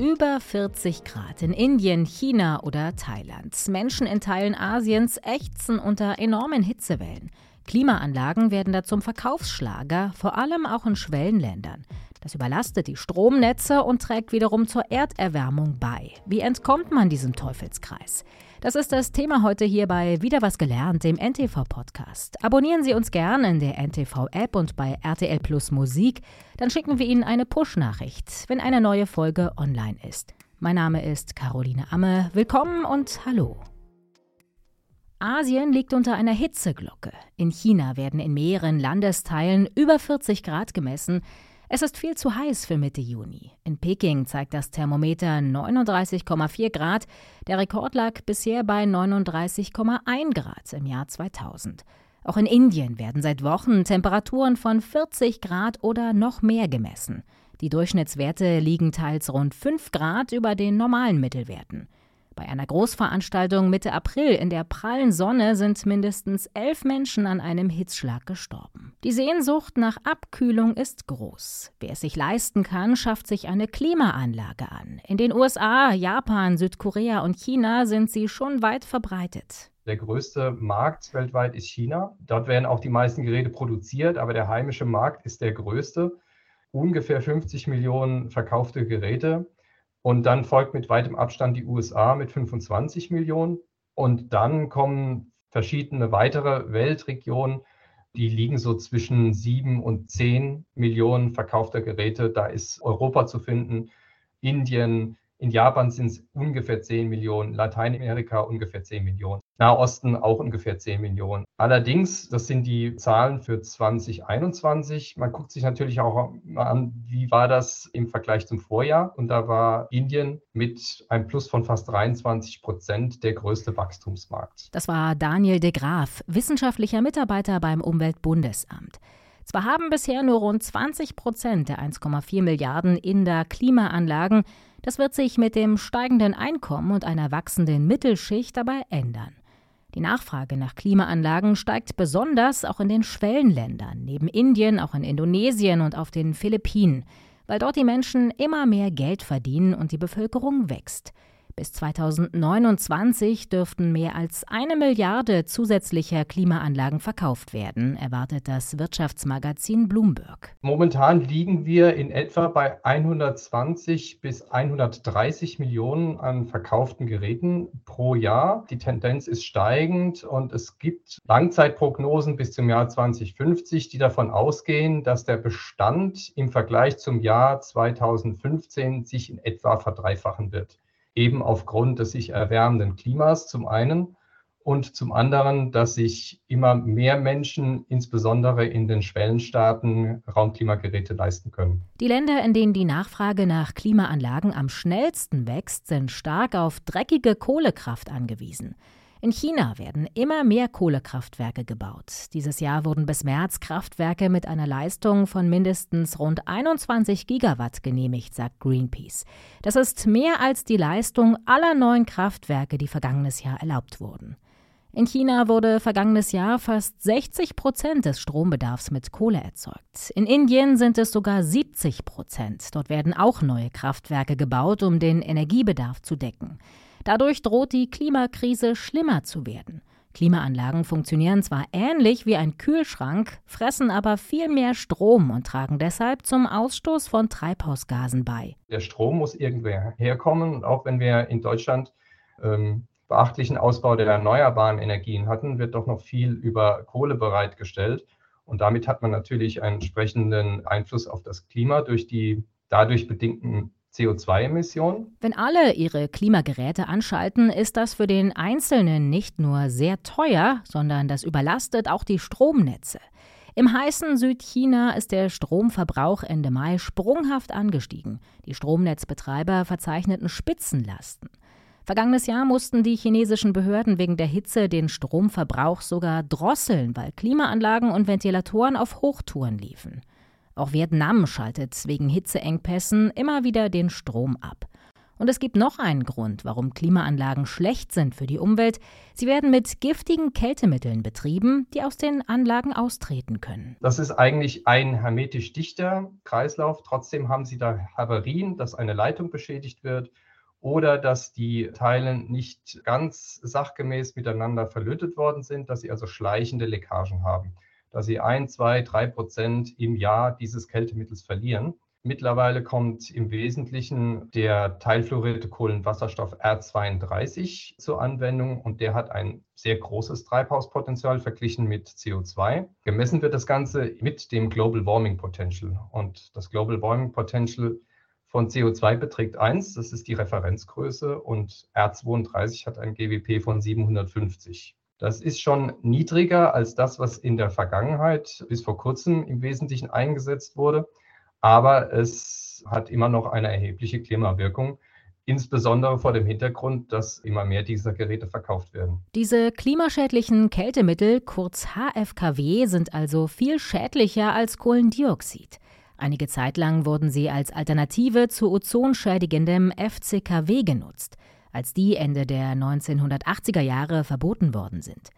Über 40 Grad in Indien, China oder Thailand. Menschen in Teilen Asiens ächzen unter enormen Hitzewellen. Klimaanlagen werden da zum Verkaufsschlager, vor allem auch in Schwellenländern. Das überlastet die Stromnetze und trägt wiederum zur Erderwärmung bei. Wie entkommt man diesem Teufelskreis? Das ist das Thema heute hier bei Wieder was gelernt, dem NTV-Podcast. Abonnieren Sie uns gern in der NTV-App und bei RTL Plus Musik. Dann schicken wir Ihnen eine Push-Nachricht, wenn eine neue Folge online ist. Mein Name ist Caroline Amme. Willkommen und hallo. Asien liegt unter einer Hitzeglocke. In China werden in mehreren Landesteilen über 40 Grad gemessen. Es ist viel zu heiß für Mitte Juni. In Peking zeigt das Thermometer 39,4 Grad. Der Rekord lag bisher bei 39,1 Grad im Jahr 2000. Auch in Indien werden seit Wochen Temperaturen von 40 Grad oder noch mehr gemessen. Die Durchschnittswerte liegen teils rund 5 Grad über den normalen Mittelwerten. Bei einer Großveranstaltung Mitte April in der prallen Sonne sind mindestens elf Menschen an einem Hitzschlag gestorben. Die Sehnsucht nach Abkühlung ist groß. Wer es sich leisten kann, schafft sich eine Klimaanlage an. In den USA, Japan, Südkorea und China sind sie schon weit verbreitet. Der größte Markt weltweit ist China. Dort werden auch die meisten Geräte produziert, aber der heimische Markt ist der größte. Ungefähr 50 Millionen verkaufte Geräte. Und dann folgt mit weitem Abstand die USA mit 25 Millionen. Und dann kommen verschiedene weitere Weltregionen, die liegen so zwischen sieben und zehn Millionen verkaufter Geräte. Da ist Europa zu finden, Indien, in Japan sind es ungefähr 10 Millionen, Lateinamerika ungefähr 10 Millionen, Nahosten auch ungefähr 10 Millionen. Allerdings, das sind die Zahlen für 2021. Man guckt sich natürlich auch mal an, wie war das im Vergleich zum Vorjahr. Und da war Indien mit einem Plus von fast 23 Prozent der größte Wachstumsmarkt. Das war Daniel de Graaf, wissenschaftlicher Mitarbeiter beim Umweltbundesamt. Zwar haben bisher nur rund 20 Prozent der 1,4 Milliarden Inder Klimaanlagen, das wird sich mit dem steigenden Einkommen und einer wachsenden Mittelschicht dabei ändern. Die Nachfrage nach Klimaanlagen steigt besonders auch in den Schwellenländern, neben Indien auch in Indonesien und auf den Philippinen, weil dort die Menschen immer mehr Geld verdienen und die Bevölkerung wächst. Bis 2029 dürften mehr als eine Milliarde zusätzlicher Klimaanlagen verkauft werden, erwartet das Wirtschaftsmagazin Bloomberg. Momentan liegen wir in etwa bei 120 bis 130 Millionen an verkauften Geräten pro Jahr. Die Tendenz ist steigend und es gibt Langzeitprognosen bis zum Jahr 2050, die davon ausgehen, dass der Bestand im Vergleich zum Jahr 2015 sich in etwa verdreifachen wird eben aufgrund des sich erwärmenden Klimas zum einen und zum anderen, dass sich immer mehr Menschen, insbesondere in den Schwellenstaaten, Raumklimageräte leisten können. Die Länder, in denen die Nachfrage nach Klimaanlagen am schnellsten wächst, sind stark auf dreckige Kohlekraft angewiesen. In China werden immer mehr Kohlekraftwerke gebaut. Dieses Jahr wurden bis März Kraftwerke mit einer Leistung von mindestens rund 21 Gigawatt genehmigt, sagt Greenpeace. Das ist mehr als die Leistung aller neuen Kraftwerke, die vergangenes Jahr erlaubt wurden. In China wurde vergangenes Jahr fast 60 Prozent des Strombedarfs mit Kohle erzeugt. In Indien sind es sogar 70 Prozent. Dort werden auch neue Kraftwerke gebaut, um den Energiebedarf zu decken. Dadurch droht die Klimakrise schlimmer zu werden. Klimaanlagen funktionieren zwar ähnlich wie ein Kühlschrank, fressen aber viel mehr Strom und tragen deshalb zum Ausstoß von Treibhausgasen bei. Der Strom muss irgendwer herkommen. Und auch wenn wir in Deutschland ähm, beachtlichen Ausbau der erneuerbaren Energien hatten, wird doch noch viel über Kohle bereitgestellt. Und damit hat man natürlich einen entsprechenden Einfluss auf das Klima durch die dadurch bedingten CO2-Emissionen? Wenn alle ihre Klimageräte anschalten, ist das für den Einzelnen nicht nur sehr teuer, sondern das überlastet auch die Stromnetze. Im heißen Südchina ist der Stromverbrauch Ende Mai sprunghaft angestiegen. Die Stromnetzbetreiber verzeichneten Spitzenlasten. Vergangenes Jahr mussten die chinesischen Behörden wegen der Hitze den Stromverbrauch sogar drosseln, weil Klimaanlagen und Ventilatoren auf Hochtouren liefen. Auch Vietnam schaltet wegen Hitzeengpässen immer wieder den Strom ab. Und es gibt noch einen Grund, warum Klimaanlagen schlecht sind für die Umwelt. Sie werden mit giftigen Kältemitteln betrieben, die aus den Anlagen austreten können. Das ist eigentlich ein hermetisch dichter Kreislauf. Trotzdem haben Sie da Havarien, dass eine Leitung beschädigt wird oder dass die Teile nicht ganz sachgemäß miteinander verlötet worden sind, dass sie also schleichende Leckagen haben, dass sie ein, zwei, drei Prozent im Jahr dieses Kältemittels verlieren. Mittlerweile kommt im Wesentlichen der teilfluorierte Kohlenwasserstoff R32 zur Anwendung und der hat ein sehr großes Treibhauspotenzial verglichen mit CO2. Gemessen wird das Ganze mit dem Global Warming Potential und das Global Warming Potential von CO2 beträgt 1, das ist die Referenzgröße und R32 hat ein GWP von 750. Das ist schon niedriger als das, was in der Vergangenheit bis vor kurzem im Wesentlichen eingesetzt wurde aber es hat immer noch eine erhebliche Klimawirkung, insbesondere vor dem Hintergrund, dass immer mehr dieser Geräte verkauft werden. Diese klimaschädlichen Kältemittel, kurz HFKW, sind also viel schädlicher als Kohlendioxid. Einige Zeit lang wurden sie als Alternative zu ozonschädigendem FCKW genutzt, als die Ende der 1980er Jahre verboten worden sind.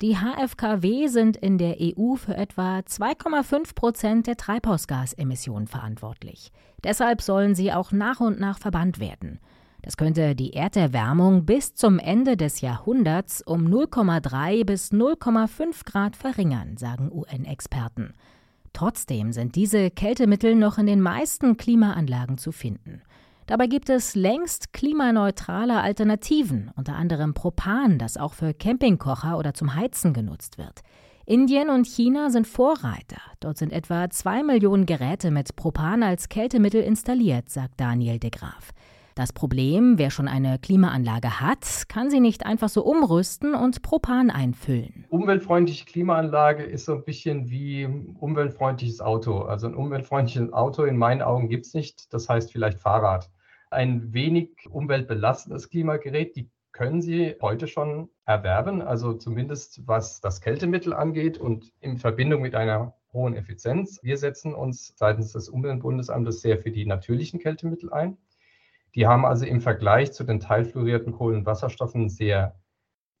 Die HFKW sind in der EU für etwa 2,5 Prozent der Treibhausgasemissionen verantwortlich. Deshalb sollen sie auch nach und nach verbannt werden. Das könnte die Erderwärmung bis zum Ende des Jahrhunderts um 0,3 bis 0,5 Grad verringern, sagen UN-Experten. Trotzdem sind diese Kältemittel noch in den meisten Klimaanlagen zu finden. Dabei gibt es längst klimaneutrale Alternativen, unter anderem Propan, das auch für Campingkocher oder zum Heizen genutzt wird. Indien und China sind Vorreiter. Dort sind etwa zwei Millionen Geräte mit Propan als Kältemittel installiert, sagt Daniel de Graaf. Das Problem, wer schon eine Klimaanlage hat, kann sie nicht einfach so umrüsten und Propan einfüllen. Umweltfreundliche Klimaanlage ist so ein bisschen wie umweltfreundliches Auto. Also ein umweltfreundliches Auto in meinen Augen gibt es nicht. Das heißt vielleicht Fahrrad. Ein wenig umweltbelastendes Klimagerät, die können Sie heute schon erwerben, also zumindest was das Kältemittel angeht und in Verbindung mit einer hohen Effizienz. Wir setzen uns seitens des Umweltbundesamtes sehr für die natürlichen Kältemittel ein. Die haben also im Vergleich zu den teilfluorierten Kohlenwasserstoffen sehr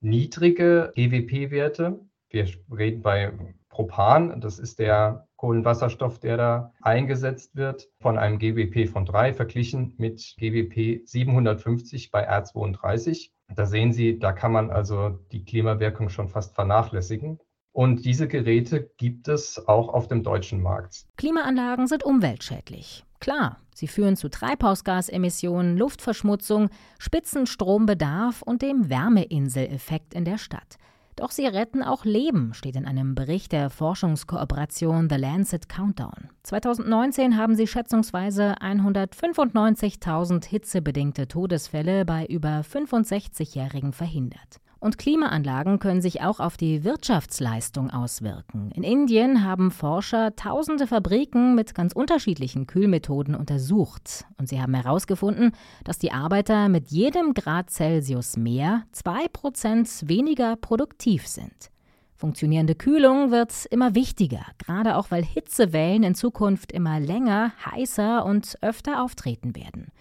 niedrige GWP-Werte. Wir reden bei Propan, das ist der Kohlenwasserstoff, der da eingesetzt wird, von einem GWP von 3 verglichen mit GWP 750 bei R32. Da sehen Sie, da kann man also die Klimawirkung schon fast vernachlässigen. Und diese Geräte gibt es auch auf dem deutschen Markt. Klimaanlagen sind umweltschädlich. Klar, sie führen zu Treibhausgasemissionen, Luftverschmutzung, Spitzenstrombedarf und dem Wärmeinseleffekt in der Stadt. Doch sie retten auch Leben, steht in einem Bericht der Forschungskooperation The Lancet Countdown. 2019 haben sie schätzungsweise 195.000 hitzebedingte Todesfälle bei über 65-Jährigen verhindert. Und Klimaanlagen können sich auch auf die Wirtschaftsleistung auswirken. In Indien haben Forscher tausende Fabriken mit ganz unterschiedlichen Kühlmethoden untersucht. Und sie haben herausgefunden, dass die Arbeiter mit jedem Grad Celsius mehr 2% weniger produktiv sind. Funktionierende Kühlung wird immer wichtiger, gerade auch weil Hitzewellen in Zukunft immer länger, heißer und öfter auftreten werden.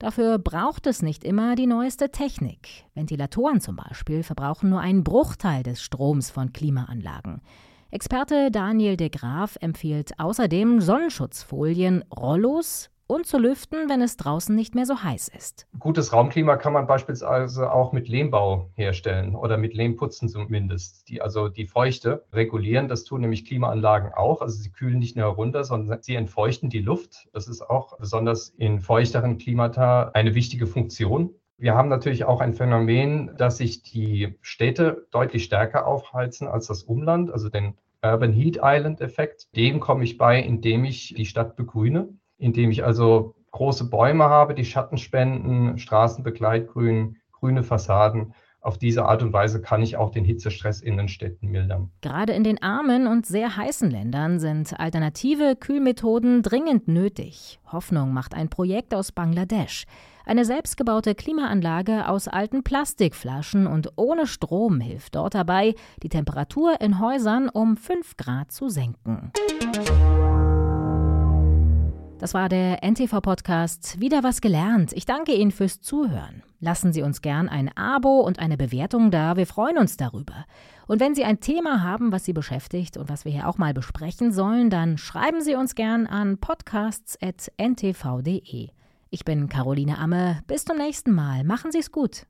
Dafür braucht es nicht immer die neueste Technik. Ventilatoren zum Beispiel verbrauchen nur einen Bruchteil des Stroms von Klimaanlagen. Experte Daniel de Graaf empfiehlt außerdem Sonnenschutzfolien, Rollos und zu lüften, wenn es draußen nicht mehr so heiß ist. Gutes Raumklima kann man beispielsweise auch mit Lehmbau herstellen oder mit Lehmputzen zumindest, die also die Feuchte regulieren. Das tun nämlich Klimaanlagen auch. Also sie kühlen nicht nur herunter, sondern sie entfeuchten die Luft. Das ist auch besonders in feuchteren Klimata eine wichtige Funktion. Wir haben natürlich auch ein Phänomen, dass sich die Städte deutlich stärker aufheizen als das Umland, also den Urban Heat Island Effekt. Dem komme ich bei, indem ich die Stadt begrüne indem ich also große Bäume habe, die Schatten spenden, Straßenbegleitgrün, grüne Fassaden. Auf diese Art und Weise kann ich auch den Hitzestress in den Städten mildern. Gerade in den armen und sehr heißen Ländern sind alternative Kühlmethoden dringend nötig. Hoffnung macht ein Projekt aus Bangladesch. Eine selbstgebaute Klimaanlage aus alten Plastikflaschen und ohne Strom hilft dort dabei, die Temperatur in Häusern um 5 Grad zu senken. Das war der NTV-Podcast Wieder was gelernt. Ich danke Ihnen fürs Zuhören. Lassen Sie uns gern ein Abo und eine Bewertung da. Wir freuen uns darüber. Und wenn Sie ein Thema haben, was Sie beschäftigt und was wir hier auch mal besprechen sollen, dann schreiben Sie uns gern an podcasts.ntv.de. Ich bin Caroline Amme. Bis zum nächsten Mal. Machen Sie es gut.